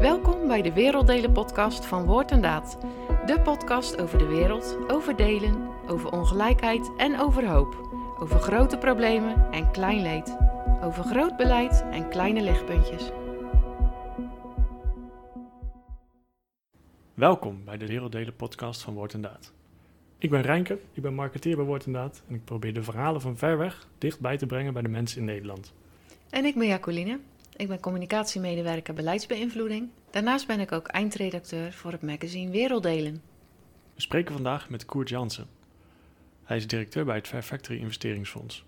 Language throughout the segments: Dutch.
Welkom bij de Werelddelen podcast van Woord en Daad. De podcast over de wereld, over delen, over ongelijkheid en over hoop. Over grote problemen en klein leed. Over groot beleid en kleine lichtpuntjes. Welkom bij de Werelddelen podcast van Woord en Daad. Ik ben Rijnke, ik ben marketeer bij Woord en Daad en ik probeer de verhalen van ver weg dichtbij te brengen bij de mensen in Nederland. En ik ben Jacqueline. Ik ben communicatiemedewerker beleidsbeïnvloeding. Daarnaast ben ik ook eindredacteur voor het magazine Werelddelen. We spreken vandaag met Koert Jansen. Hij is directeur bij het Fair Factory Investeringsfonds.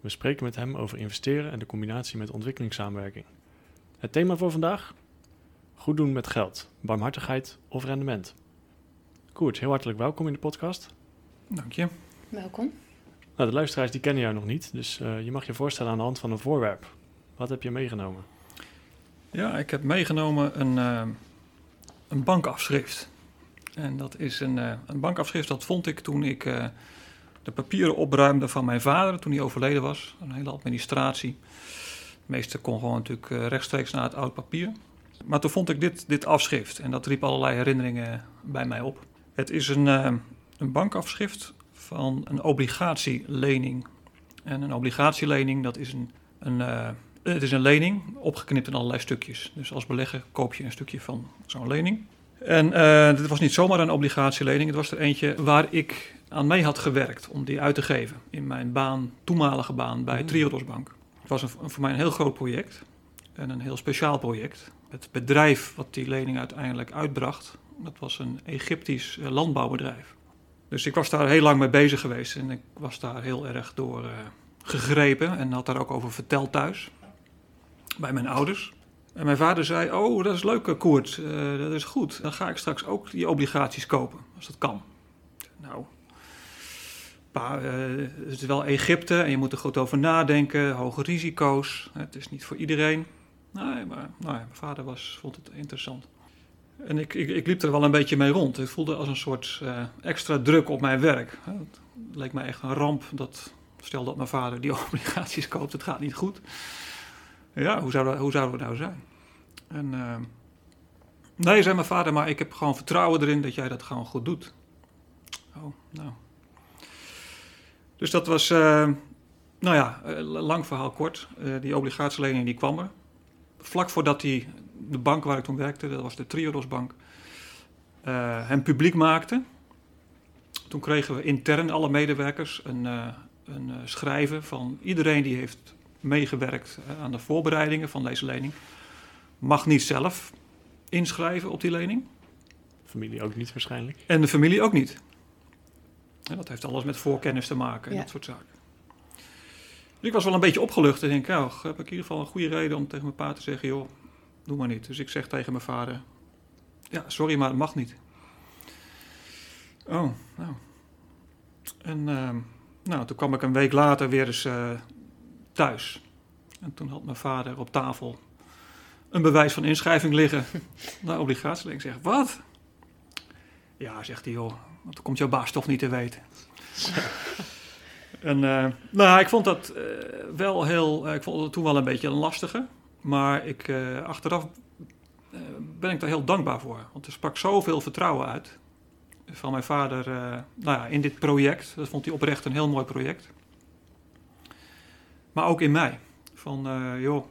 We spreken met hem over investeren en de combinatie met ontwikkelingssamenwerking. Het thema voor vandaag? Goed doen met geld, barmhartigheid of rendement. Koert, heel hartelijk welkom in de podcast. Dank je. Welkom. Nou, de luisteraars die kennen jou nog niet, dus uh, je mag je voorstellen aan de hand van een voorwerp. Wat heb je meegenomen? Ja, ik heb meegenomen een, uh, een bankafschrift. En dat is een, uh, een bankafschrift dat vond ik toen ik de papieren opruimde van mijn vader toen hij overleden was. Een hele administratie. Het meeste kon gewoon natuurlijk rechtstreeks naar het oud papier. Maar toen vond ik dit, dit afschrift en dat riep allerlei herinneringen bij mij op. Het is een, een bankafschrift van een obligatielening. En een obligatielening, dat is een, een, het is een lening, opgeknipt in allerlei stukjes. Dus als belegger koop je een stukje van zo'n lening. En uh, dit was niet zomaar een obligatielening, het was er eentje waar ik aan mee had gewerkt om die uit te geven in mijn baan, toenmalige baan bij mm. Triodos Bank. Het was een, voor mij een heel groot project en een heel speciaal project. Het bedrijf wat die lening uiteindelijk uitbracht, dat was een Egyptisch eh, landbouwbedrijf. Dus ik was daar heel lang mee bezig geweest en ik was daar heel erg door uh, gegrepen en had daar ook over verteld thuis bij mijn ouders. En mijn vader zei: Oh, dat is leuk, eh, Koert, uh, dat is goed. Dan ga ik straks ook die obligaties kopen, als dat kan. Nou, uh, het is wel Egypte en je moet er goed over nadenken, hoge risico's. Het is niet voor iedereen. Nee, maar nou, mijn vader was, vond het interessant. En ik, ik, ik, liep er wel een beetje mee rond. Het voelde als een soort extra druk op mijn werk. Het leek mij echt een ramp dat, stel dat mijn vader die obligaties koopt, het gaat niet goed. Ja, hoe zou hoe zou dat nou zijn? En uh, nee, zei mijn vader, maar ik heb gewoon vertrouwen erin dat jij dat gewoon goed doet. Oh, nou. Dus dat was, uh, nou ja, lang verhaal kort. die obligatielening die kwam er. Vlak voordat die de bank waar ik toen werkte, dat was de Triodos Bank, uh, hem publiek maakte. Toen kregen we intern alle medewerkers een, een schrijven van iedereen die heeft meegewerkt aan de voorbereidingen van deze lening. Mag niet zelf inschrijven op die lening. Familie ook niet waarschijnlijk. En de familie ook niet. En dat heeft alles met voorkennis te maken en ja. dat soort zaken. Dus ik was wel een beetje opgelucht en denk, nou, heb ik in ieder geval een goede reden om tegen mijn pa te zeggen, joh, doe maar niet. Dus ik zeg tegen mijn vader, ja, sorry, maar het mag niet. Oh, nou. En uh, nou, toen kwam ik een week later weer eens uh, thuis. En toen had mijn vader op tafel een bewijs van inschrijving liggen naar obligatie. Ik zeg, wat? Ja, zegt hij, joh, want dan komt jouw baas toch niet te weten. en uh, nou, ik vond dat uh, wel heel, ik vond het toen wel een beetje een lastige. Maar ik, achteraf ben ik daar heel dankbaar voor. Want er sprak zoveel vertrouwen uit van mijn vader nou ja, in dit project. Dat vond hij oprecht een heel mooi project. Maar ook in mij. Van, joh,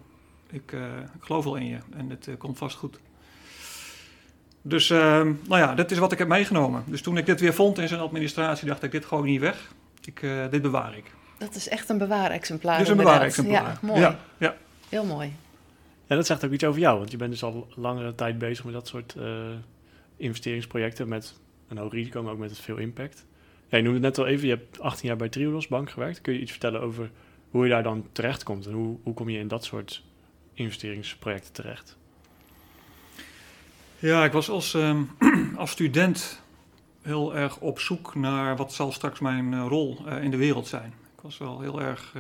ik, ik, geloof wel in je en het komt vast goed. Dus nou ja, dat is wat ik heb meegenomen. Dus toen ik dit weer vond in zijn administratie, dacht ik, dit gooi niet weg. Ik, dit bewaar ik. Dat is echt een bewaarexemplaar. Dit is een bewaarexemplaar. Ja, mooi. Ja, ja. Heel mooi. Ja, dat zegt ook iets over jou, want je bent dus al langere tijd bezig met dat soort uh, investeringsprojecten met een hoog risico, maar ook met veel impact. Ja, je noemde het net al even, je hebt 18 jaar bij Triodos Bank gewerkt. Kun je iets vertellen over hoe je daar dan terecht komt en hoe, hoe kom je in dat soort investeringsprojecten terecht? Ja, ik was als, um, als student heel erg op zoek naar wat zal straks mijn uh, rol uh, in de wereld zijn. Ik was wel heel erg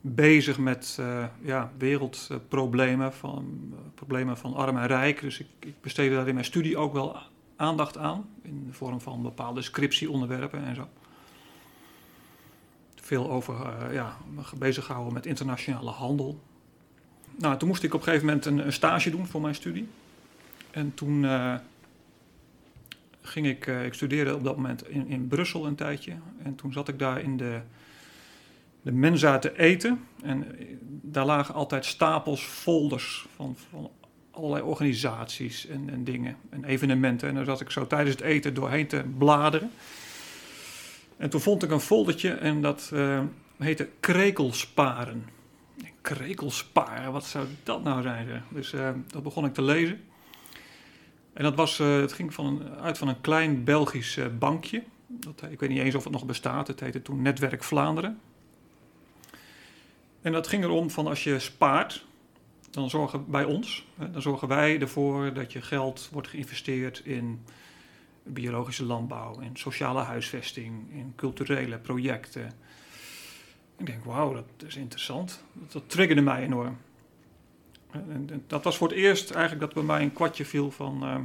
bezig met ja, wereldproblemen, van, problemen van arm en rijk. Dus ik, ik, besteedde daar in mijn studie ook wel aandacht aan, in de vorm van bepaalde scriptieonderwerpen en zo. Veel over, uh, ja, bezig met internationale handel. nou, toen moest ik op een gegeven moment een, stage doen voor mijn studie. En toen eh, ging ik, uh, ik studeerde op dat moment in, in Brussel een tijdje. En toen zat ik daar in de, de Mensa te eten. En eh, daar lagen altijd stapels folders van, van allerlei organisaties en, en dingen en evenementen. En daar zat ik zo tijdens het eten doorheen te bladeren. En toen vond ik een foldertje en dat uh, heette Krekelsparen. Krekelsparen, wat zou dat nou zijn? Dus uh, dat begon ik te lezen. En dat was, uh, het ging van uit van een klein Belgisch bankje. Dat, ik weet niet eens of het nog bestaat. Het heette toen Netwerk Vlaanderen. En dat ging erom van als je spaart, dan zorgen bij ons, dan zorgen wij ervoor dat je geld wordt geïnvesteerd in biologische landbouw, in sociale huisvesting, in culturele projecten. Ik denk, wauw, dat is interessant. Dat, triggerde mij enorm. En, dat was voor het eerst eigenlijk dat bij mij een kwartje viel van, uh,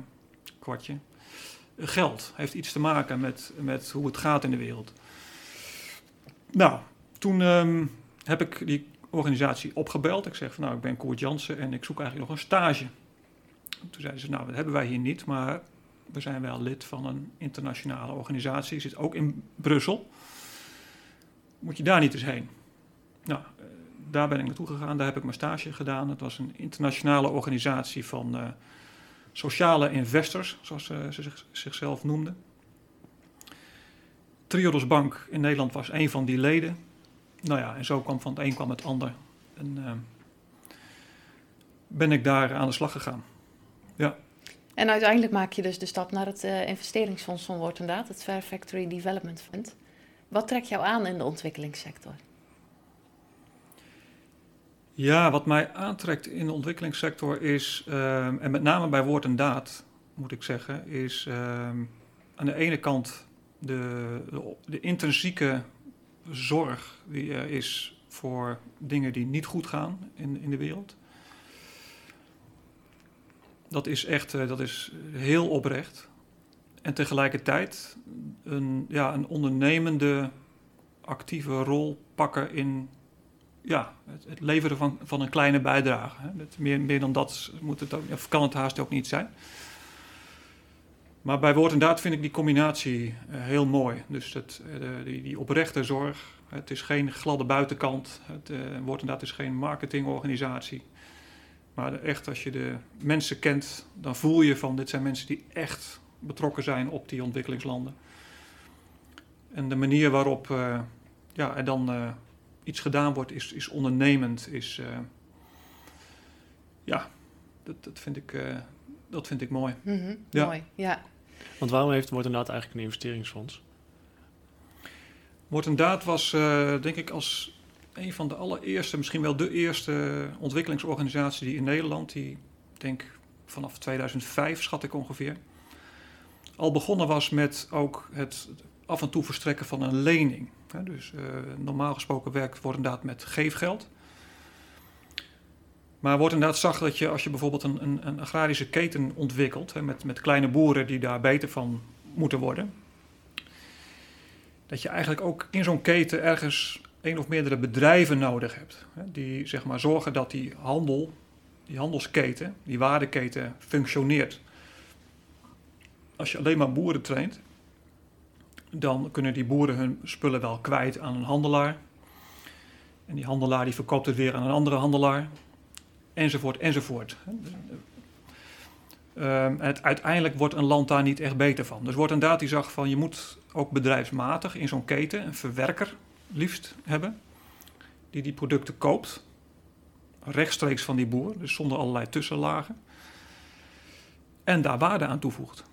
kwartje, geld. Heeft iets te maken met, met hoe het gaat in de wereld. Nou, toen um, heb ik die organisatie opgebeld. Ik zeg van nou, ik ben Koert Jansen en ik zoek eigenlijk nog een stage. Toen zeiden ze, nou, dat hebben wij hier niet, maar we zijn wel lid van een internationale organisatie. Zit ook in Brussel. Moet je daar niet eens heen? Nou, eh, daar ben ik naartoe gegaan. Daar heb ik mijn stage gedaan. Het was een internationale organisatie van uh, sociale investors, zoals uh, ze zich, zichzelf noemden. Triodos Bank in Nederland was een van die leden nou ja, en zo kwam van het een kwam het ander. En ben ik daar aan de slag gegaan. Ja. En uiteindelijk maak je dus de stap naar het uh, investeringsfonds van Wortendaad, het Fair Factory Development Fund. Wat trekt jou aan in de ontwikkelingssector? Ja, wat mij aantrekt in de ontwikkelingssector is, uh, en met name bij woord en daad moet ik zeggen, is aan de ene kant de, de, de intrinsieke zorg die er is voor dingen die niet goed gaan in, in de wereld. Dat is echt uh, dat is heel oprecht. En tegelijkertijd een, ja, een ondernemende, actieve rol pakken in ja, het, het leveren van, van een kleine bijdrage. Meer, meer dan dat moet het ook, of kan het haast ook niet zijn. Maar bij woord en daad vind ik die combinatie uh, heel mooi. Dus dat, uh, die, die, oprechte zorg. Het is geen gladde buitenkant. Het woord en daad is geen marketingorganisatie. Maar echt, als je de mensen kent, dan voel je van dit zijn mensen die echt betrokken zijn op die ontwikkelingslanden. En de manier waarop ja, er dan iets gedaan wordt, is, is ondernemend. Is, ja, dat, dat, vind ik, dat vind ik mooi. Mm -hmm, ja. Mooi, ja. Want waarom heeft Daad eigenlijk een investeringsfonds? Daad was, uh, denk ik, als een van de allereerste, misschien wel de eerste ontwikkelingsorganisatie die in Nederland, die denk vanaf 2005 schat ik ongeveer, al begonnen was met ook het af en toe verstrekken van een lening. dus uh, normaal gesproken werkt Daad met geefgeld. Maar wordt inderdaad zag dat je als je bijvoorbeeld een, een, een agrarische keten ontwikkelt, hè, met, met kleine boeren die daar beter van moeten worden, dat je eigenlijk ook in zo'n keten ergens één of meerdere bedrijven nodig hebt. Die zeg maar zorgen dat die handel, die handelsketen, die waardeketen functioneert. Als je alleen maar boeren traint, dan kunnen die boeren hun spullen wel kwijt aan een handelaar. En die handelaar die verkoopt het weer aan een andere handelaar enzovoort, enzovoort. Het, uiteindelijk wordt een land daar niet echt beter van. Dus wordt inderdaad die zag van je moet ook bedrijfsmatig in zo'n keten een verwerker liefst hebben, die die producten koopt, rechtstreeks van die boer, dus zonder allerlei tussenlagen, en daar waarde aan toevoegt.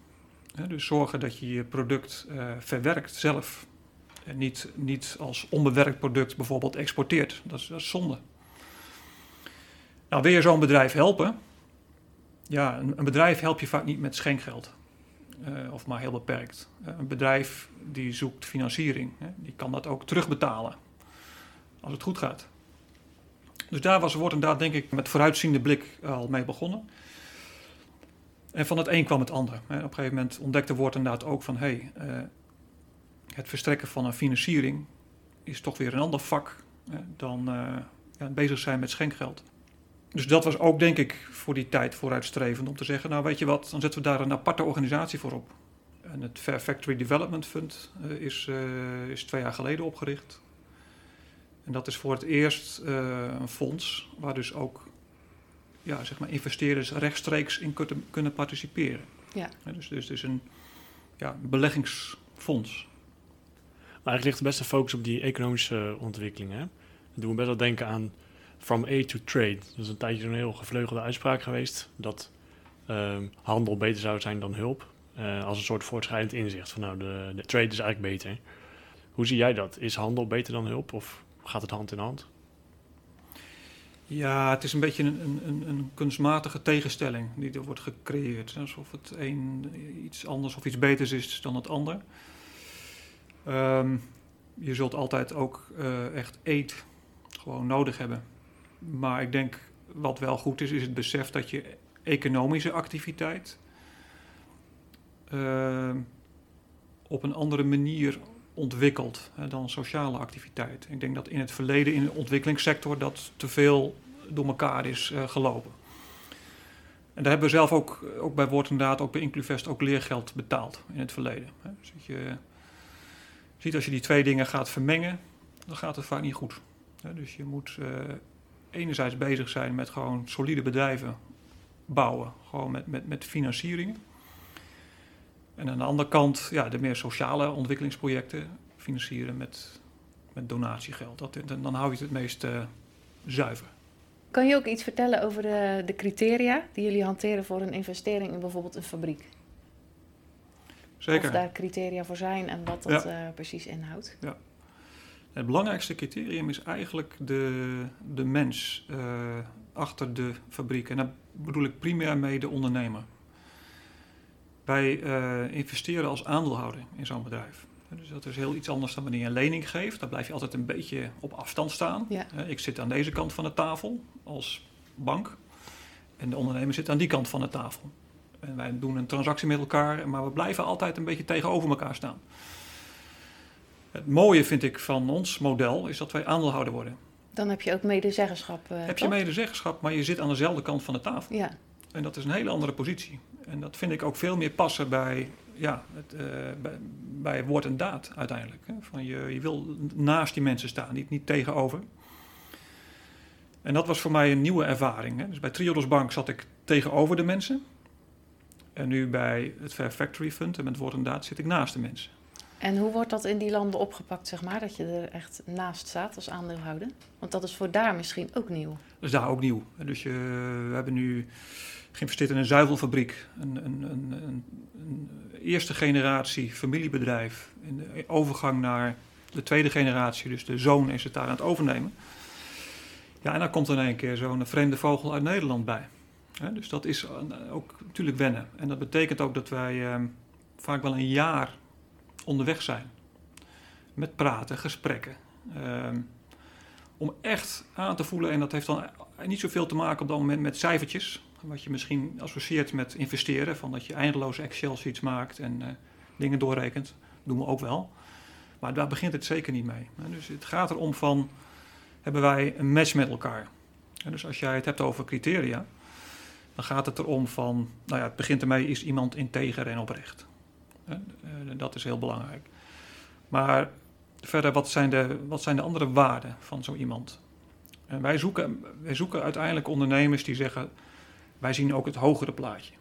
dus zorgen dat je je product uh, verwerkt zelf en niet, niet als onbewerkt product bijvoorbeeld exporteert. Dat is, dat zonde. Nou, wil je zo'n bedrijf helpen? Ja, een, een, bedrijf help je vaak niet met schenkgeld. Uh, of maar heel beperkt. Uh, een bedrijf die zoekt financiering. Hè, die kan dat ook terugbetalen. Als het goed gaat. Dus daar was Woord en Daad denk ik met vooruitziende blik al mee begonnen. En van het een kwam het ander. Hè. Op een gegeven moment ontdekte Woord en Daad ook van... Hey, uh, het verstrekken van een financiering is toch weer een ander vak... Hè, dan ja, bezig zijn met schenkgeld. Dus dat was ook, denk ik, voor die tijd vooruitstrevend om te zeggen: Nou, weet je wat, dan zetten we daar een aparte organisatie voor op. En het Fair Factory Development Fund uh, is, uh, is twee jaar geleden opgericht. En dat is voor het eerst uh, een fonds waar dus ook ja, zeg maar investeerders rechtstreeks in kunnen, kunnen participeren. Ja. dus, dus, dus een ja, beleggingsfonds. Maar eigenlijk ligt er best een focus op die economische ontwikkelingen. Dat doen we best wel denken aan from aid to trade. Dat is een tijdje een heel gevleugelde uitspraak geweest. Dat uh, handel beter zou zijn dan hulp. Uh, als een soort voortschrijdend inzicht. Van nou, de, de trade is eigenlijk beter. Hoe zie jij dat? Is handel beter dan hulp of gaat het hand in hand? Ja, het is een beetje een, een, een kunstmatige tegenstelling die er wordt gecreëerd. Alsof het een iets anders of iets beters is dan het ander. Um, je zult altijd ook uh, echt eet gewoon nodig hebben. Maar ik denk wat wel goed is, is het besef dat je economische activiteit uh, op een andere manier ontwikkelt dan sociale activiteit. Ik denk dat in het verleden in de ontwikkelingssector dat te veel door elkaar is uh, gelopen. En daar hebben we zelf ook, ook bij Woord inderdaad, ook bij Incluvest, ook leergeld betaald in het verleden. Dus je ziet als je die twee dingen gaat vermengen, dan gaat het vaak niet goed. Dus je moet uh, enerzijds bezig zijn met gewoon solide bedrijven bouwen, gewoon met, met, met financieringen. En aan de andere kant ja, de meer sociale ontwikkelingsprojecten financieren met, met donatiegeld. Dat, dan, dan hou je het het meest uh, zuiver. Kan je ook iets vertellen over de, de criteria die jullie hanteren voor een investering in bijvoorbeeld een fabriek? Zeker. Of daar criteria voor zijn en wat dat ja. uh, precies inhoudt? Ja. Het belangrijkste criterium is eigenlijk de, de mens uh, achter de fabriek. En daar bedoel ik primair mee de ondernemer. Wij uh, investeren als aandeelhouder in zo'n bedrijf. Dus dat is heel iets anders dan wanneer je een lening geeft. Daar blijf je altijd een beetje op afstand staan. Ja. Ik zit aan deze kant van de tafel als bank. En de ondernemer zit aan die kant van de tafel. En wij doen een transactie met elkaar, maar we blijven altijd een beetje tegenover elkaar staan. Het mooie vind ik van ons model is dat wij aandeelhouder worden. Dan heb je ook medezeggenschap. Uh, heb je medezeggenschap, maar je zit aan dezelfde kant van de tafel. Ja. En dat is een hele andere positie. En dat vind ik ook veel meer passen bij, ja, het, uh, bij, bij, woord en daad uiteindelijk. Hè. Van je, je wil naast die mensen staan, niet, niet tegenover. En dat was voor mij een nieuwe ervaring. Hè. Dus bij Triodos Bank zat ik tegenover de mensen. En nu bij het Fair Factory Fund en met woord en daad zit ik naast de mensen. En hoe wordt dat in die landen opgepakt, zeg maar? Dat je er echt naast staat als aandeelhouder? Want dat is voor daar misschien ook nieuw. Dat is daar ook nieuw. Dus je, we hebben nu geïnvesteerd in een zuivelfabriek. Een, een, een, een, eerste generatie familiebedrijf. In de overgang naar de tweede generatie. Dus de zoon is het daar aan het overnemen. Ja, en dan komt er in één keer zo'n vreemde vogel uit Nederland bij. Dus dat is ook natuurlijk wennen. En dat betekent ook dat wij eh, vaak wel een jaar onderweg zijn. Met praten, gesprekken. Uh, om echt aan te voelen, en dat heeft dan niet zoveel te maken op dat moment met cijfertjes. Wat je misschien associeert met investeren. Van dat je eindeloze Excel-sheets maakt en uh, dingen doorrekent. Dat doen we ook wel. Maar daar begint het zeker niet mee. Dus het gaat erom van, hebben wij een match met elkaar? Dus als jij het hebt over criteria, dan gaat het erom van, nou ja, het begint ermee, is iemand integer en oprecht. Dat is heel belangrijk. Maar verder, wat zijn de, wat zijn de andere waarden van zo iemand? En wij zoeken, wij zoeken uiteindelijk ondernemers die zeggen, wij zien ook het hogere plaatje.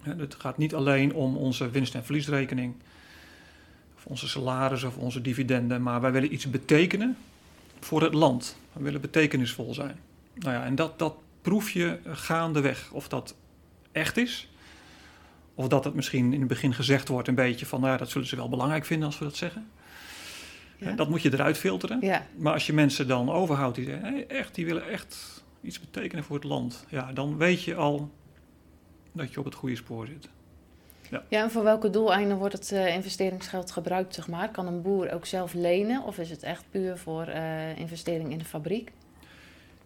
Het gaat niet alleen om onze winst- en verliesrekening, of onze salaris of onze dividenden, maar wij willen iets betekenen voor het land. We willen betekenisvol zijn. Nou ja, en dat, dat proef je gaandeweg of dat echt is. Of dat het misschien in het begin gezegd wordt een beetje van, nou ja, dat zullen ze wel belangrijk vinden als we dat zeggen. Ja. Dat moet je eruit filteren. Ja. Maar als je mensen dan overhoudt die zeggen, hey, echt, die willen echt iets betekenen voor het land. Ja, dan weet je al dat je op het goede spoor zit. Ja, ja en voor welke doeleinden wordt het uh, investeringsgeld gebruikt, zeg maar? Kan een boer ook zelf lenen of is het echt puur voor uh, investering in de fabriek?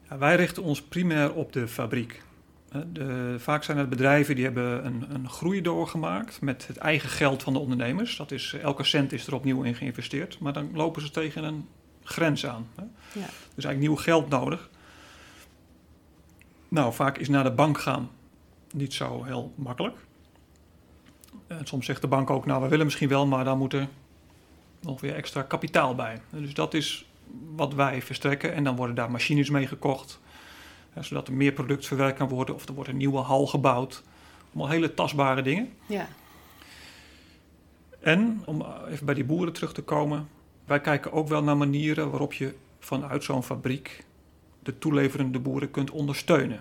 Ja, wij richten ons primair op de fabriek. De, vaak zijn het bedrijven die hebben een, een groei doorgemaakt met het eigen geld van de ondernemers. Dat is, elke cent is er opnieuw in geïnvesteerd. Maar dan lopen ze tegen een grens aan. Hè. Ja. Dus eigenlijk nieuw geld nodig. Nou, vaak is naar de bank gaan niet zo heel makkelijk. En soms zegt de bank ook, nou we willen misschien wel, maar dan moet er nog weer extra kapitaal bij. Dus dat is wat wij verstrekken en dan worden daar machines mee gekocht. Zodat er meer product verwerkt kan worden of er wordt een nieuwe hal gebouwd. Allemaal hele tastbare dingen. Ja. En om even bij die boeren terug te komen, wij kijken ook wel naar manieren waarop je vanuit zo'n fabriek de toeleverende boeren kunt ondersteunen.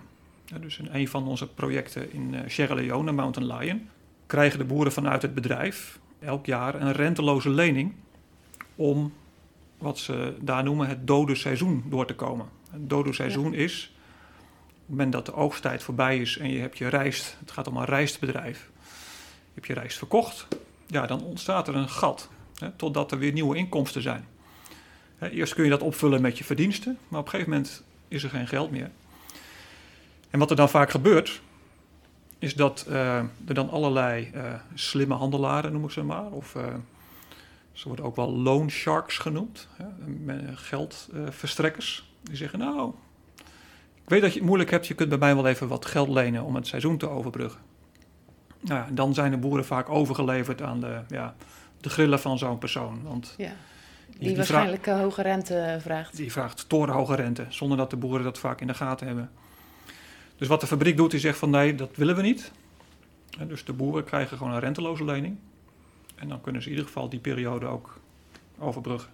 dus in een van onze projecten in eh, Sierra Leone, Mountain Lion, krijgen de boeren vanuit het bedrijf elk jaar een renteloze lening om wat ze daar noemen het dode seizoen door te komen. Het dode seizoen is het moment dat de oogsttijd voorbij is en je hebt je rijst, het gaat om een rijstbedrijf, je hebt je rijst verkocht, ja, dan ontstaat er een gat hè, totdat er weer nieuwe inkomsten zijn. Hè, eerst kun je dat opvullen met je verdiensten, maar op een gegeven moment is er geen geld meer. En wat er dan vaak gebeurt, is dat uh, er dan allerlei uh, slimme handelaren, noem ik ze maar, of uh, ze worden ook wel loan sharks genoemd, hè, geldverstrekkers, die zeggen nou, weet dat je het moeilijk hebt, je kunt bij mij wel even wat geld lenen om het seizoen te overbruggen. Nou ja, dan zijn de boeren vaak overgeleverd aan de, ja, de grillen van zo'n persoon. Want ja. Die, die waarschijnlijk vraagt, hoge rente vraagt. Die vraagt torenhoge rente, zonder dat de boeren dat vaak in de gaten hebben. Dus wat de fabriek doet, die zegt van nee, dat willen we niet. En dus de boeren krijgen gewoon een renteloze lening. En dan kunnen ze in ieder geval die periode ook overbruggen.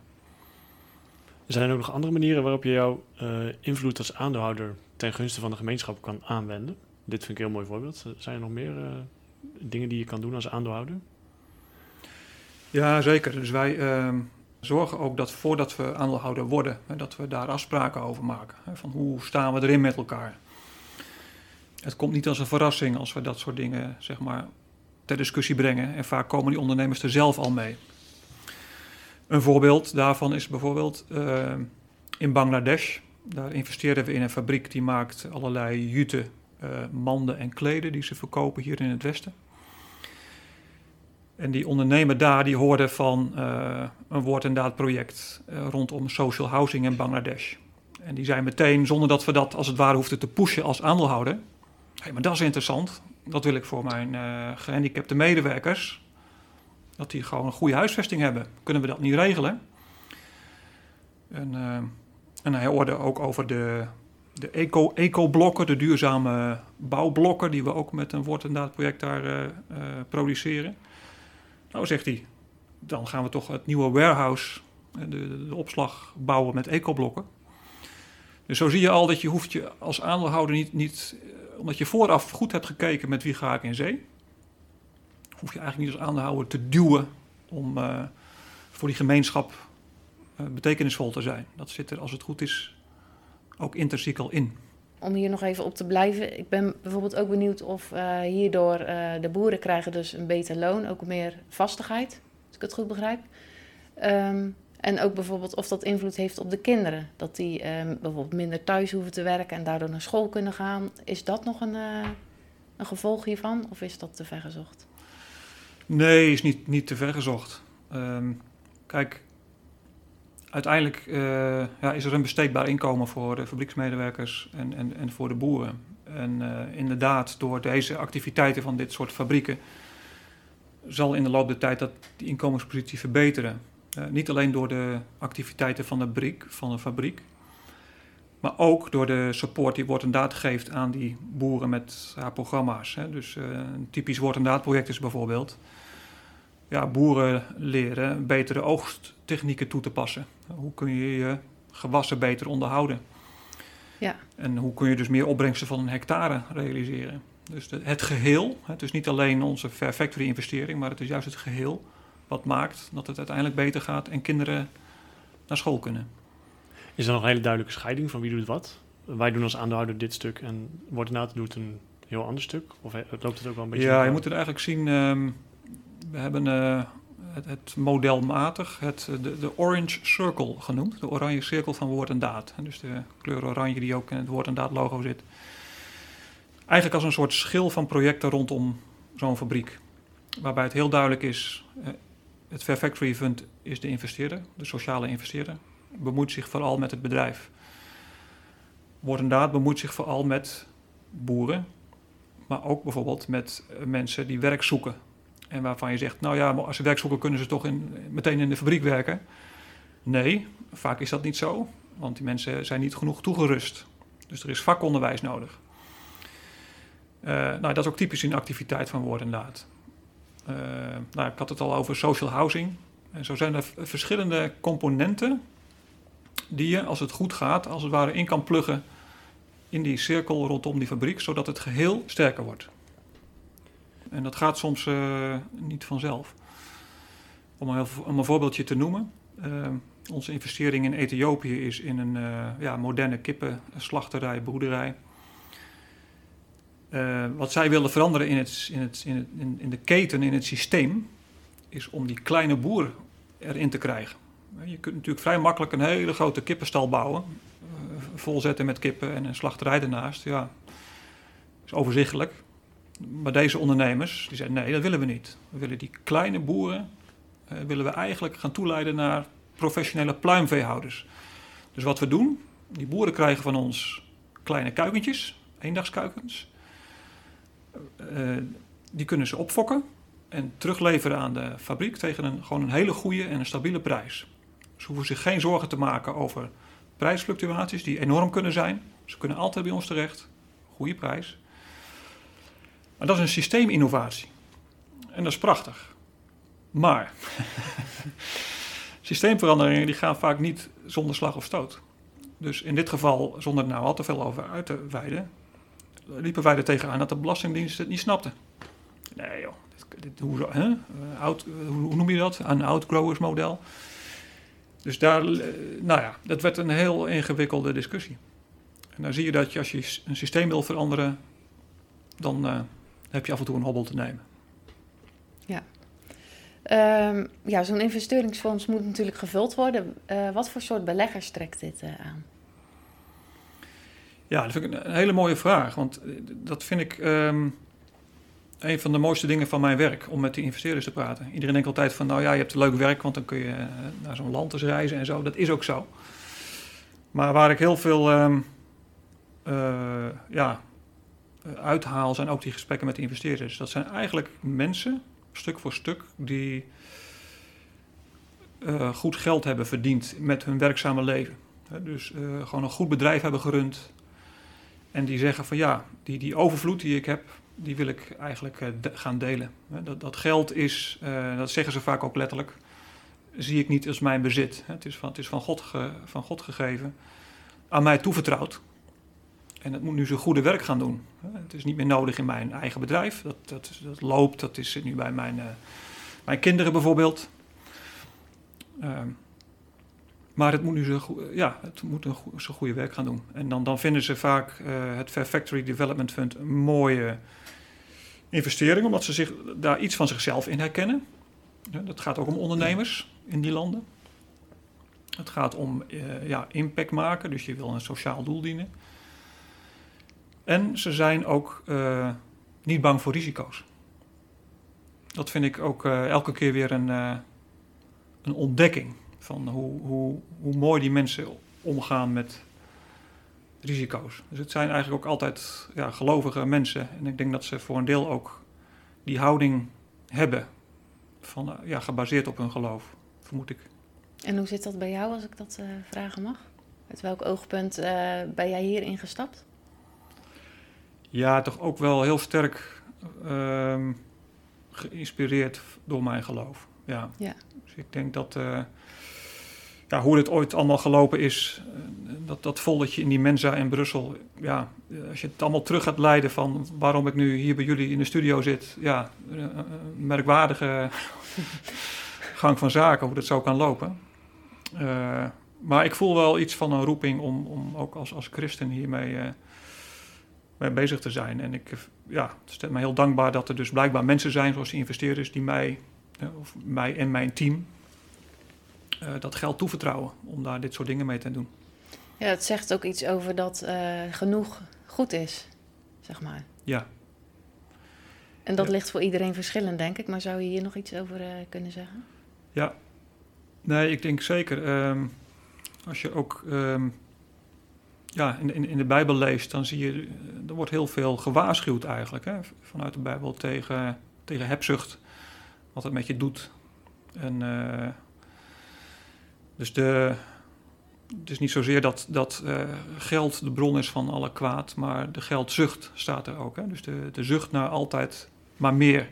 Zijn er ook nog andere manieren waarop je jouw uh, invloed als aandeelhouder ten gunste van de gemeenschap kan aanwenden? Dit vind ik een heel mooi voorbeeld. Zijn er nog meer uh, dingen die je kan doen als aandeelhouder? Ja, zeker. Dus wij uh, zorgen ook dat voordat we aandeelhouder worden, dat we daar afspraken over maken. Van hoe staan we erin met elkaar? Het komt niet als een verrassing als we dat soort dingen zeg maar, ter discussie brengen. En vaak komen die ondernemers er zelf al mee. Een voorbeeld daarvan is bijvoorbeeld uh, in Bangladesh. Daar investeren we in een fabriek die maakt allerlei jute, uh, manden en kleden die ze verkopen hier in het Westen. En die ondernemer daar die hoorde van uh, een woord en daad project rondom social housing in Bangladesh. En die zei meteen, zonder dat we dat als het ware hoefden te pushen als aandeelhouder, hey, maar dat is interessant. Dat wil ik voor mijn gehandicapte medewerkers. Dat die gewoon een goede huisvesting hebben. Kunnen we dat niet regelen? En, en hij hoorde ook over de, de eco, eco-blokken, de duurzame bouwblokken, die we ook met een woord- en daad-project daar uh, produceren. Nou, zegt hij, dan gaan we toch het nieuwe warehouse, de, de opslag bouwen met ecoblokken. Dus zo zie je al dat je hoeft je als aandeelhouder niet, niet omdat je vooraf goed hebt gekeken met wie ga ik in zee, hoef je eigenlijk niet als aandeelhouder te duwen om voor die gemeenschap betekenisvol te zijn. Dat zit er, als het goed is, ook intrinsiek al in. Om hier nog even op te blijven, ik ben bijvoorbeeld ook benieuwd of uh, hierdoor de boeren krijgen dus een beter loon, ook meer vastigheid, als ik het goed begrijp. Um, en ook bijvoorbeeld of dat invloed heeft op de kinderen. Dat die eh, bijvoorbeeld minder thuis hoeven te werken en daardoor naar school kunnen gaan. Is dat nog een, een gevolg hiervan of is dat te ver gezocht? Nee, is niet, niet te ver gezocht. Um, kijk, uiteindelijk uh, ja, is er een besteedbaar inkomen voor de fabrieksmedewerkers en, en, en voor de boeren. En inderdaad, door deze activiteiten van dit soort fabrieken zal in de loop der tijd dat die inkomenspositie verbeteren. Uh, niet alleen door de activiteiten van de, fabriek, van de fabriek, maar ook door de support die Word en Daad geeft aan die boeren met haar programma's. Dus een typisch Word en Daad project is bijvoorbeeld ja, boeren leren betere oogsttechnieken toe te passen. Hoe kun je je gewassen beter onderhouden? Ja. En hoe kun je dus meer opbrengsten van een hectare realiseren? Dus de, het geheel, het is niet alleen onze Fair Factory investering, maar het is juist het geheel wat maakt dat het uiteindelijk beter gaat en kinderen naar school kunnen. Is er nog een hele duidelijke scheiding van wie doet wat? Wij doen als aandeelhouder dit stuk en Wordinaat doet een heel ander stuk? Of loopt het ook wel een beetje... Ja, je moet het eigenlijk zien... Um, we hebben uh, het, het, modelmatig het, de, de, Orange Circle genoemd. De oranje cirkel van woord en daad. Dus de kleur oranje die ook in het woord en daad logo zit. Eigenlijk als een soort schil van projecten rondom zo'n fabriek. Waarbij het heel duidelijk is, uh, het Fair Factory Fund is de investeerder, de sociale investeerder. Bemoeit zich vooral met het bedrijf. Wordt inderdaad bemoeit zich vooral met boeren, maar ook bijvoorbeeld met eh, mensen die werk zoeken. En waarvan je zegt, nou ja, als ze werk zoeken kunnen ze toch in, meteen in de fabriek werken. Nee, vaak is dat niet zo, want die mensen zijn niet genoeg toegerust. Dus er is vakonderwijs nodig. Uh, nou, dat is ook typisch een activiteit van woord en daad. Uh, nou, ik had het al over social housing. En zo zijn er verschillende componenten die je, als het goed gaat, als het ware in kan pluggen in die cirkel rondom die fabriek, zodat het geheel sterker wordt. En dat gaat soms uh, niet vanzelf. Om een, een, voorbeeldje te noemen. Uh, onze investering in Ethiopië is in een uh, ja, moderne kippenslachterij, boerderij. wat zij wilden veranderen in, het, in, het, in, het, in de keten, in het systeem, is om die kleine boer erin te krijgen. Je kunt natuurlijk vrij makkelijk een hele grote kippenstal bouwen. Volzetten met kippen en een slachterij ernaast. Ja, is overzichtelijk. Maar deze ondernemers, die zeiden nee, dat willen we niet. We willen die kleine boeren, uh, willen we eigenlijk gaan toeleiden naar professionele pluimveehouders. Dus wat we doen, die boeren krijgen van ons kleine kuikentjes, eendagskuikens. Uh, die kunnen ze opfokken en terugleveren aan de fabriek tegen een, gewoon een hele goede en een stabiele prijs. Ze hoeven zich geen zorgen te maken over prijsfluctuaties die enorm kunnen zijn. Ze kunnen altijd bij ons terecht. Goede prijs. Maar dat is een systeeminnovatie. En dat is prachtig. Maar systeemveranderingen die gaan vaak niet zonder slag of stoot. Dus in dit geval, zonder er nou al te veel over uit te wijden, liepen wij er tegenaan dat de Belastingdienst het niet snapte. Nee joh, dit, dit, hoe, hè? Out, hoe noem je dat? Een outgrowers model. Dus daar, eh, nou ja, dat werd een heel ingewikkelde discussie. En dan zie je dat je als je een systeem wil veranderen, dan heb je af en toe een hobbel te nemen. Ja. Um, ja, zo'n investeringsfonds moet natuurlijk gevuld worden. Uh, wat voor soort beleggers trekt dit uh, aan? Ja, dat vind ik een, hele mooie vraag. Want dat vind ik um, een van de mooiste dingen van mijn werk, om met die investeerders te praten. Iedereen denkt altijd van, nou ja, je hebt leuk werk, want dan kun je naar zo'n land eens reizen en zo. Dat is ook zo. Maar waar ik heel veel um, uh, ja, uithaal, zijn ook die gesprekken met de investeerders. Dat zijn eigenlijk mensen, stuk voor stuk, die uh, goed geld hebben verdiend met hun werkzame leven. dus uh, gewoon een goed bedrijf hebben gerund. En die zeggen van ja, die, die overvloed die ik heb, die wil ik eigenlijk gaan delen. Dat, dat geld is, dat zeggen ze vaak ook letterlijk, zie ik niet als mijn bezit. Het is van, het is van, God, van God gegeven, aan mij toevertrouwd. En het moet nu zijn goede werk gaan doen. Het is niet meer nodig in mijn eigen bedrijf. Dat, dat, dat loopt, dat is nu bij mijn, uh, mijn kinderen bijvoorbeeld. Ehm, maar het moet nu zo, ja, het moet een zo goede werk gaan doen. En dan, dan vinden ze vaak het Fair Factory Development Fund een mooie investering, omdat ze zich, daar iets van zichzelf in herkennen. Dat gaat ook om ondernemers in die landen. Het gaat om uh, ja, impact maken, dus je wil een sociaal doel dienen. En ze zijn ook uh, niet bang voor risico's. Dat vind ik ook uh, elke keer weer een, een ontdekking van hoe, hoe, hoe mooi die mensen omgaan met risico's. Dus het zijn eigenlijk ook altijd ja, gelovige mensen. En ik denk dat ze voor een deel ook die houding hebben. Van, ja, gebaseerd op hun geloof, vermoed ik. En hoe zit dat bij jou, als ik dat vragen mag? Uit welk oogpunt ben jij hier ingestapt? Ja, toch ook wel heel sterk ehm, geïnspireerd door mijn geloof. Ja. ja. Dus ik denk dat ja, hoe het ooit allemaal gelopen is, dat, dat volletje in die Mensa in Brussel, ja, als je het allemaal terug gaat leiden van waarom ik nu hier bij jullie in de studio zit, ja, een merkwaardige gang van zaken, hoe dat zo kan lopen. Maar ik voel wel iets van een roeping om, om ook als, als christen hiermee mee bezig te zijn. En ik ja, het me heel dankbaar dat er dus blijkbaar mensen zijn, zoals die investeerders, die mij, of mij en mijn team, uh, dat geld toevertrouwen om daar dit soort dingen mee te doen. Ja, het zegt ook iets over dat uh, genoeg goed is, zeg maar. Ja. En dat ja. ligt voor iedereen verschillend, denk ik. Maar zou je hier nog iets over uh, kunnen zeggen? Ja. Nee, ik denk zeker. Um, als je ook um, ja, in, in, in de Bijbel leest, dan zie je, eh, er wordt heel veel gewaarschuwd eigenlijk hè, vanuit de Bijbel tegen, tegen hebzucht, wat het met je doet. En, uh, dus de, het is niet zozeer dat, dat uh, geld de bron is van alle kwaad, maar de geldzucht staat er ook. Hè? Dus de, de zucht naar altijd maar meer.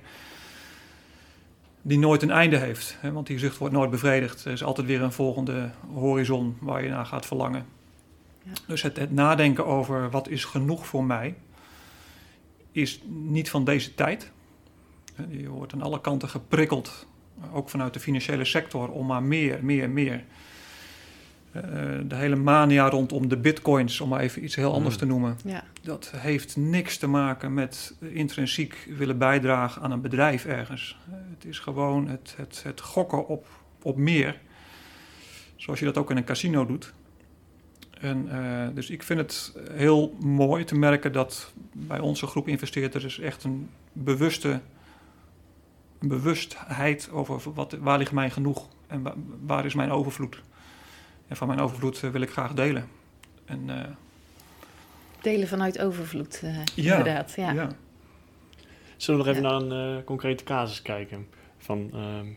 Die nooit een einde heeft, hè? want die zucht wordt nooit bevredigd. Er is altijd weer een volgende horizon waar je naar gaat verlangen. Ja. Dus het, het, nadenken over wat is genoeg voor mij, is niet van deze tijd. Je wordt aan alle kanten geprikkeld, ook vanuit de financiële sector, om maar meer, meer, meer. Uh, de hele mania rondom de bitcoins, om maar even iets heel anders mm. te noemen. Ja. Dat heeft niks te maken met intrinsiek willen bijdragen aan een bedrijf ergens. Uh, het is gewoon het, het, het gokken op, op meer. Zoals je dat ook in een casino doet. En, uh, dus ik vind het heel mooi te merken dat bij onze groep investeerders echt een bewuste een bewustheid over wat, waar ligt mijn genoeg en waar, waar is mijn overvloed. En van mijn overvloed uh, wil ik graag delen. En, uh, delen vanuit overvloed, ja, inderdaad. Ja. ja. Zullen we nog even naar een concrete casus kijken? Van, ehm,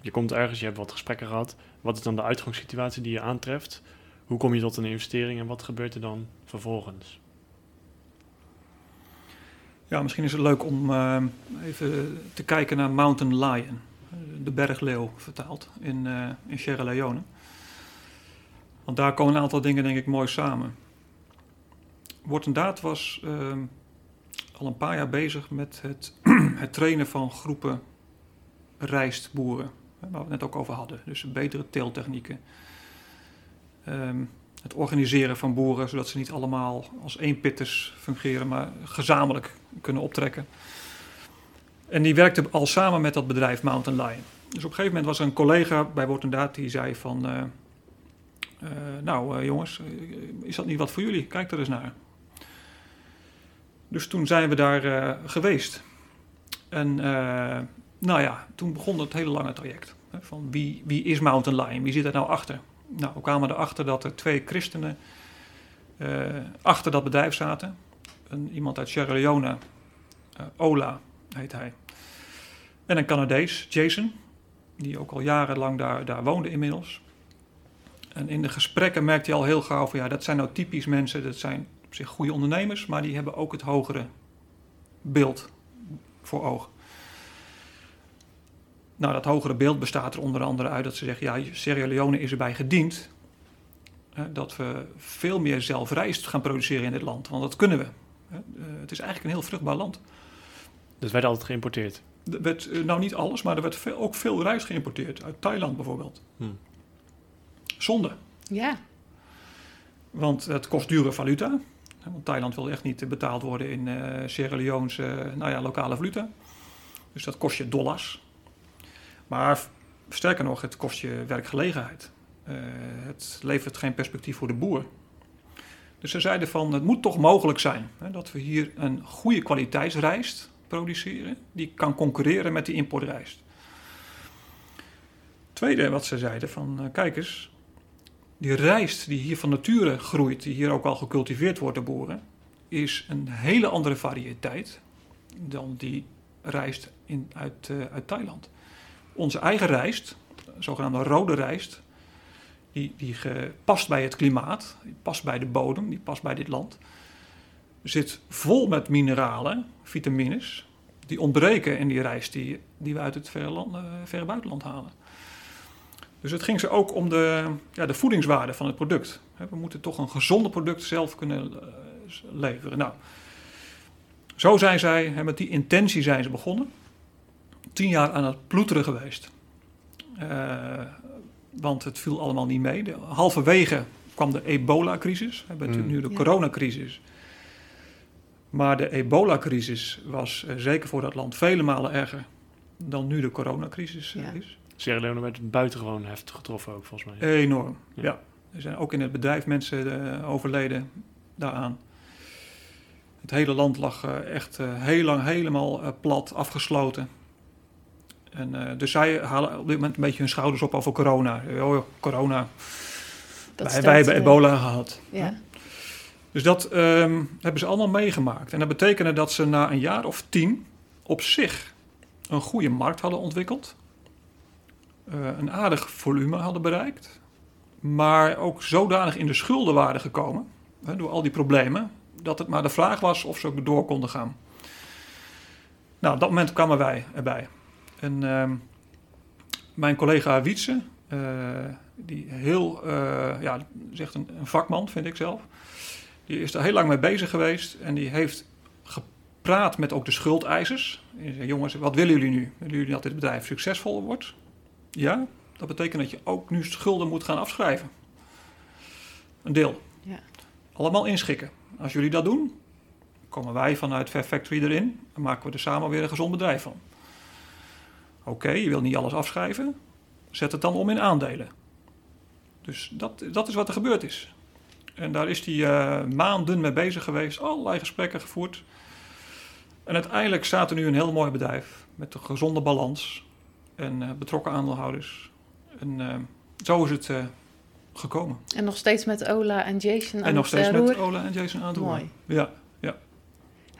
je komt ergens, je hebt wat gesprekken gehad. Wat is dan de uitgangssituatie die je aantreft? Hoe kom je tot een investering en wat gebeurt er dan vervolgens? Ja, misschien is het leuk om uh, even te kijken naar Mountain Lion, de bergleeuw vertaald in, uh, in Sierra Leone. Want daar komen een aantal dingen denk ik mooi samen. Wortendaad was uh, al een paar jaar bezig met het, het trainen van groepen rijstboeren, waar we het net ook over hadden. Dus betere teeltechnieken, um, het organiseren van boeren, zodat ze niet allemaal als eenpitters fungeren, maar gezamenlijk kunnen optrekken. En die werkte al samen met dat bedrijf Mountain Lion. Dus op een gegeven moment was er een collega bij Wortendaad die zei van... Uh, uh, nou uh, jongens, is dat niet wat voor jullie? Kijk er eens naar. Dus toen zijn we daar geweest. En nou ja, toen begon het hele lange traject. Hè, van wie, wie is Mountain Lion? Wie zit er nou achter? Nou, we kwamen erachter dat er twee christenen uh, achter dat bedrijf zaten. Een, iemand uit Sierra Leone, uh, Ola heet hij. En een Canadees, Jason, die ook al jarenlang daar, daar woonde inmiddels. En in de gesprekken merkte hij al heel gauw van ja, dat zijn nou typisch mensen, dat zijn op zich goede ondernemers, maar die hebben ook het hogere beeld voor ogen. Nou, dat hogere beeld bestaat er onder andere uit dat ze zeggen: ja, Sierra Leone is erbij gediend hè, dat we veel meer zelf rijst gaan produceren in dit land. Want dat kunnen we. Hè. Uh, het is eigenlijk een heel vruchtbaar land. Dus werd altijd geïmporteerd? Er werd, uh, nou, niet alles, maar er werd veel, ook veel rijst geïmporteerd. Uit Thailand bijvoorbeeld. Hmm. Zonde. Ja. Want het kost dure valuta. Want Thailand wil echt niet betaald worden in uh, Sierra Leone's nou ja, lokale valuta. Dus dat kost je dollars. Maar sterker nog, het kost je werkgelegenheid. Uh, het levert geen perspectief voor de boer. Dus ze zeiden van, het moet toch mogelijk zijn hè, dat we hier een goede kwaliteitsrijst produceren, die kan concurreren met die importrijst. Tweede wat ze zeiden van, uh, kijk eens, die rijst die hier van nature groeit, die hier ook al gecultiveerd wordt door boeren, is een hele andere variëteit dan die rijst in, uit, uh, uit Thailand onze eigen rijst, zogenaamde rode rijst, die, die past bij het klimaat, die past bij de bodem, die past bij dit land, zit vol met mineralen, vitamines, die ontbreken in die rijst die, die we uit het verre, land, uh, verre buitenland halen. Dus het ging ze ook om de, ja, de voedingswaarde van het product. We moeten toch een gezonde product zelf kunnen uh, leveren. Nou, zo zijn zij, met die intentie zijn ze begonnen tien jaar aan het ploeteren geweest. Uh, want het viel allemaal niet mee. De, halverwege kwam de ebola-crisis. We hebben mm. nu de ja. coronacrisis. Maar de ebola-crisis was uh, zeker voor dat land vele malen erger dan nu de coronacrisis uh, ja. is. Sierra Leone werd buitengewoon heftig getroffen ook volgens mij. Enorm, ja. ja. Er zijn ook in het bedrijf mensen overleden daaraan. Het hele land lag echt heel lang helemaal plat, afgesloten. En, uh, dus zij halen op dit moment een beetje hun schouders op over corona. Oh, corona. Dat wij, wij hebben ebola gehad. Ja. Dus dat ehm, hebben ze allemaal meegemaakt. En dat betekende dat ze na een jaar of tien op zich een goede markt hadden ontwikkeld. eh, een aardig volume hadden bereikt. Maar ook zodanig in de schulden waren gekomen, hè, door al die problemen, dat het maar de vraag was of ze ook door konden gaan. Nou, op dat moment kwamen wij erbij. En ehm, mijn collega Wietse, eh, die heel, eh, ja, zegt een, een vakman, vind ik zelf. Die is daar heel lang mee bezig geweest en die heeft gepraat met ook de schuldeisers. En zei, jongens, wat willen jullie nu? Willen jullie dat dit bedrijf succesvol wordt? Ja, dat betekent dat je ook nu schulden moet gaan afschrijven. Een deel. Ja. Allemaal inschikken. Als jullie dat doen, komen wij vanuit Fair Factory erin en maken we er samen weer een gezond bedrijf van. Oké, je wil niet alles afschrijven, zet het dan om in aandelen. Dus dat, dat is wat er gebeurd is. En daar is hij eh, maanden mee bezig geweest, allerlei gesprekken gevoerd. En uiteindelijk staat er nu een heel mooi bedrijf met een gezonde balans en eh, betrokken aandeelhouders. En eh, zo is het gekomen. En nog steeds met Ola en Jason aan en nog steeds met. Ola en Jason aan het roer. Mooi. Ja,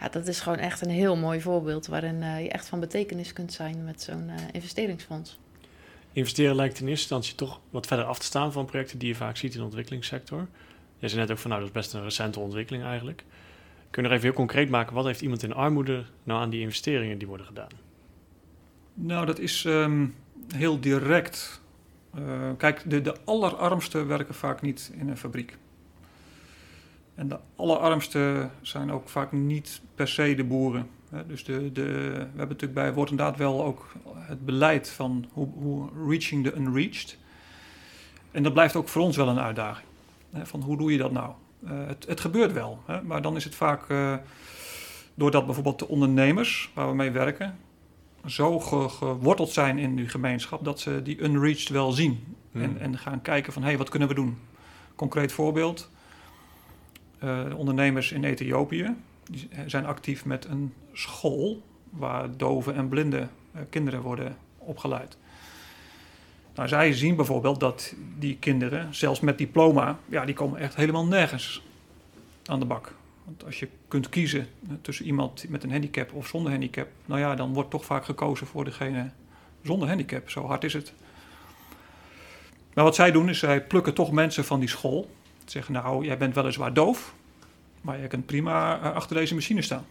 Ja, dat is gewoon echt een heel mooi voorbeeld waarin eh, je echt van betekenis kunt zijn met zo'n eh, investeringsfonds. Investeren lijkt in eerste instantie toch wat verder af te staan van projecten die je vaak ziet in de ontwikkelingssector. Jij zei net ook van nou, dat is best een recente ontwikkeling eigenlijk. Kun je nog even heel concreet maken, wat heeft iemand in armoede nou aan die investeringen die worden gedaan? nou dat is ehm, heel direct. Eh, kijk, de, de allerarmsten werken vaak niet in een fabriek. En de allerarmsten zijn ook vaak niet per se de boeren. Dus de, de, we hebben natuurlijk bij Woord en Daad wel ook het beleid van hoe, hoe reaching the unreached. En dat blijft ook voor ons wel een uitdaging. Van hoe doe je dat nou? Eh, het, het gebeurt wel, maar dan is het vaak eh, doordat bijvoorbeeld de ondernemers waar we mee werken zo ge- geworteld zijn in die gemeenschap dat ze die unreached wel zien. Hmm. En, en gaan kijken van, hé, hey, wat kunnen we doen? Concreet voorbeeld. Eh, de ondernemers in Ethiopië die zijn actief met een school... waar dove en blinde eh, kinderen worden opgeleid. Nou, zij zien bijvoorbeeld dat die kinderen, zelfs met diploma... ja, die komen echt helemaal nergens aan de bak. Want als je kunt kiezen eh, tussen iemand met een handicap of zonder handicap... nou ja, dan wordt toch vaak gekozen voor degene zonder handicap. Zo hard is het. Maar wat zij doen is, zij plukken toch mensen van die school. Ze zeggen, nou, jij bent weliswaar doof, maar je kunt prima eh, achter deze machine staan.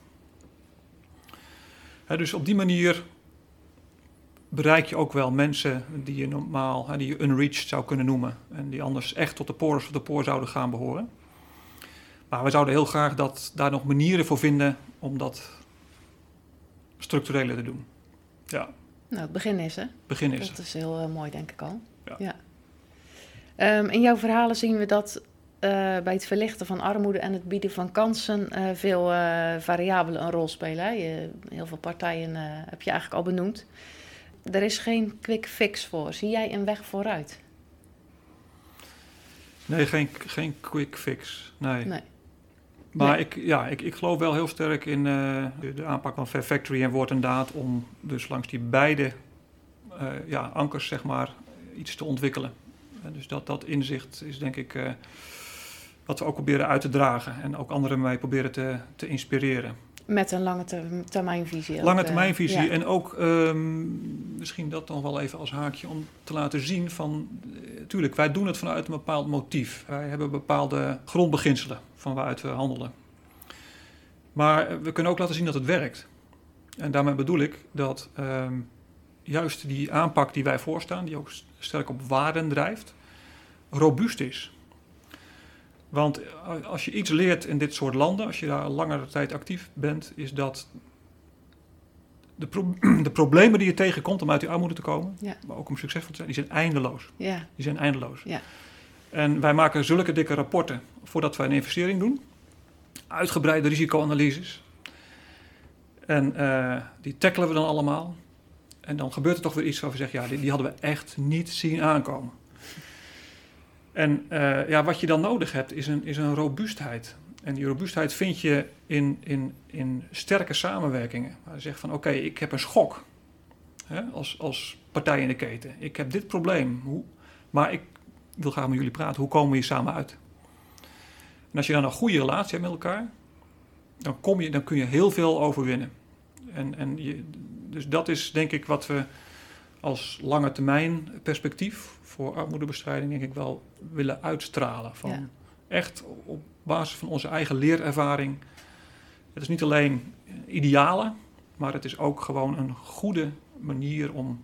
Dus op die manier bereik je ook wel mensen die je normaal, hè, die je unreached zou kunnen noemen. En die anders echt tot de poor's of de poor zouden gaan behoren. Maar we zouden heel graag dat, daar nog manieren voor vinden om dat structureler te doen. Ja, Nou, het begin is, hè? begin is Dat is heel eh, mooi, denk ik al. Ja. Ehm, in jouw verhalen zien we dat bij het verlichten van armoede en het bieden van kansen eh, veel eh, variabelen een rol spelen. Hè? Je, heel veel partijen eh, heb je eigenlijk al benoemd. Er is geen quick fix voor. Zie jij een weg vooruit? Nee, geen, geen quick fix. Nee. Nee. Maar Nee. ik, ja, ik, ik geloof wel heel sterk in eh, de, aanpak van Fair Factory en Woord en Daad om dus langs die beide eh, ja, ankers zeg maar iets te ontwikkelen. En dus dat, dat inzicht is denk ik eh, wat we ook proberen uit te dragen en ook anderen mee proberen te, te inspireren. Met een lange ter- termijnvisie. Lange eh, termijnvisie ja. en ook ehm, misschien dat nog wel even als haakje om te laten zien van, eh, tuurlijk, wij doen het vanuit een bepaald motief. Wij hebben bepaalde grondbeginselen van waaruit we handelen. Maar eh, we kunnen ook laten zien dat het werkt. En daarmee bedoel ik dat ehm, juist die aanpak die wij voorstaan, die ook sterk op waarden drijft, robuust is. Want a- als je iets leert in dit soort landen, als je daar langere tijd actief bent, is dat de, pro- de problemen die je tegenkomt om uit die armoede te komen, Ja. maar ook om succesvol te zijn, die zijn eindeloos. Ja, Die zijn eindeloos. Ja. En wij maken zulke dikke rapporten voordat wij een investering doen. Uitgebreide risicoanalyses. En eh, die tackelen we dan allemaal. En dan gebeurt er toch weer iets waar we zeggen, ja, die, die hadden we echt niet zien aankomen. En eh, ja, wat je dan nodig hebt is een, is een robuustheid. En die robuustheid vind je in, in, in sterke samenwerkingen. Waar je zegt van, oké, ik heb een schok hè, als, als partij in de keten. Ik heb dit probleem, hoe, maar ik wil graag met jullie praten. Hoe komen we hier samen uit? En als je dan een goede relatie hebt met elkaar, dan, kom je, dan kun je heel veel overwinnen. En, en je, dus dat is denk ik wat we als lange termijn perspectief voor armoedebestrijding denk ik wel willen uitstralen. Van Ja. Echt op basis van onze eigen leerervaring. Het is niet alleen idealen, maar het is ook gewoon een goede manier om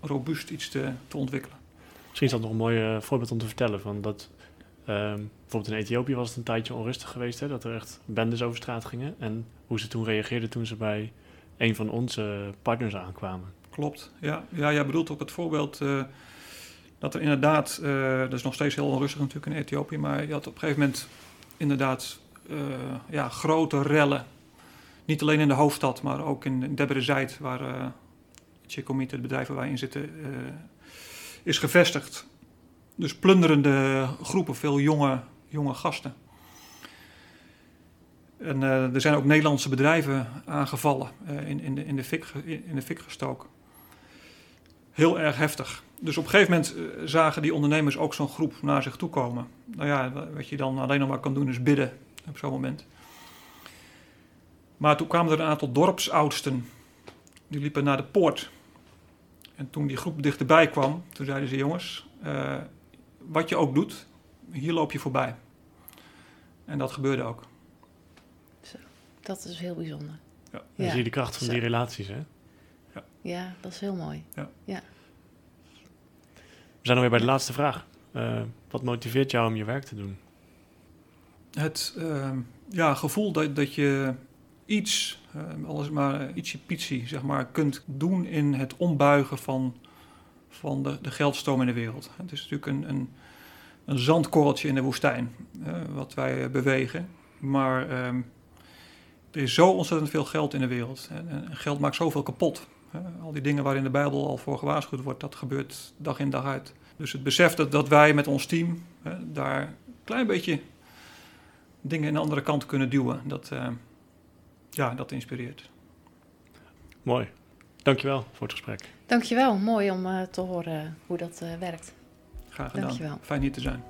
robuust iets te, te ontwikkelen. Misschien is dat nog een mooi eh, voorbeeld om te vertellen. Van dat, ehm, bijvoorbeeld in Ethiopië was het een tijdje onrustig geweest. Hè, dat er echt bendes over straat gingen. En hoe ze toen reageerden toen ze bij een van onze partners aankwamen. Klopt, ja. Ja, jij bedoelt op het voorbeeld eh, dat er inderdaad, eh dat is nog steeds heel onrustig natuurlijk in Ethiopië, maar je had op een gegeven moment inderdaad eh, ja, grote rellen. Niet alleen in de hoofdstad, maar ook in Debre Zeit, waar Chicomit, het bedrijf waar wij in zitten, is gevestigd. Dus plunderende groepen, veel jonge, jonge gasten. En er zijn ook Nederlandse bedrijven aangevallen, in, in, de, in, de fik, in de fik gestoken. Heel erg heftig. Dus op een gegeven moment eh, zagen die ondernemers ook zo'n groep naar zich toe komen. Nou ja, wa- wat je dan alleen nog maar kan doen is bidden op zo'n moment. Maar toen kwamen er een aantal dorpsoudsten. Die liepen naar de poort. En toen die groep dichterbij kwam, toen zeiden ze: Jongens, eh, wat je ook doet, hier loop je voorbij. En dat gebeurde ook. Dat is heel bijzonder. Ja. Dan Ja. zie je de kracht van Zo. die relaties. Hè? Ja, dat is heel mooi. We zijn alweer bij de laatste vraag. Eh, wat motiveert jou om je werk te doen? het eh, ja, gevoel dat, dat je iets, uh, alles maar uh, ietsje pitsie, zeg maar, kunt doen in het ombuigen van, van de, de geldstroom in de wereld. Het is natuurlijk een, een, een zandkorreltje in de woestijn, uh, wat wij bewegen. Maar uh, er is zo ontzettend veel geld in de wereld. En, en geld maakt zoveel kapot. Al die dingen waar in de Bijbel al voor gewaarschuwd wordt, dat gebeurt dag in dag uit. Dus het besef dat, dat wij met ons team daar een klein beetje dingen in de andere kant kunnen duwen. Dat, uh, ja, dat inspireert. Mooi. Dankjewel voor het gesprek. Dankjewel. Mooi om uh, te horen hoe dat uh, werkt. Graag gedaan. Dankjewel. Fijn hier te zijn.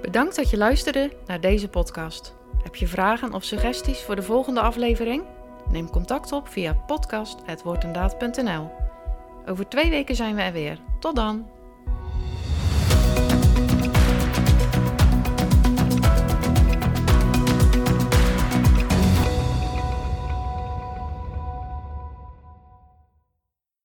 Bedankt dat je luisterde naar deze podcast. Heb je vragen of suggesties voor de volgende aflevering? Neem contact op via podcast.woordendaad.nl Over twee weken zijn we er weer. Tot dan!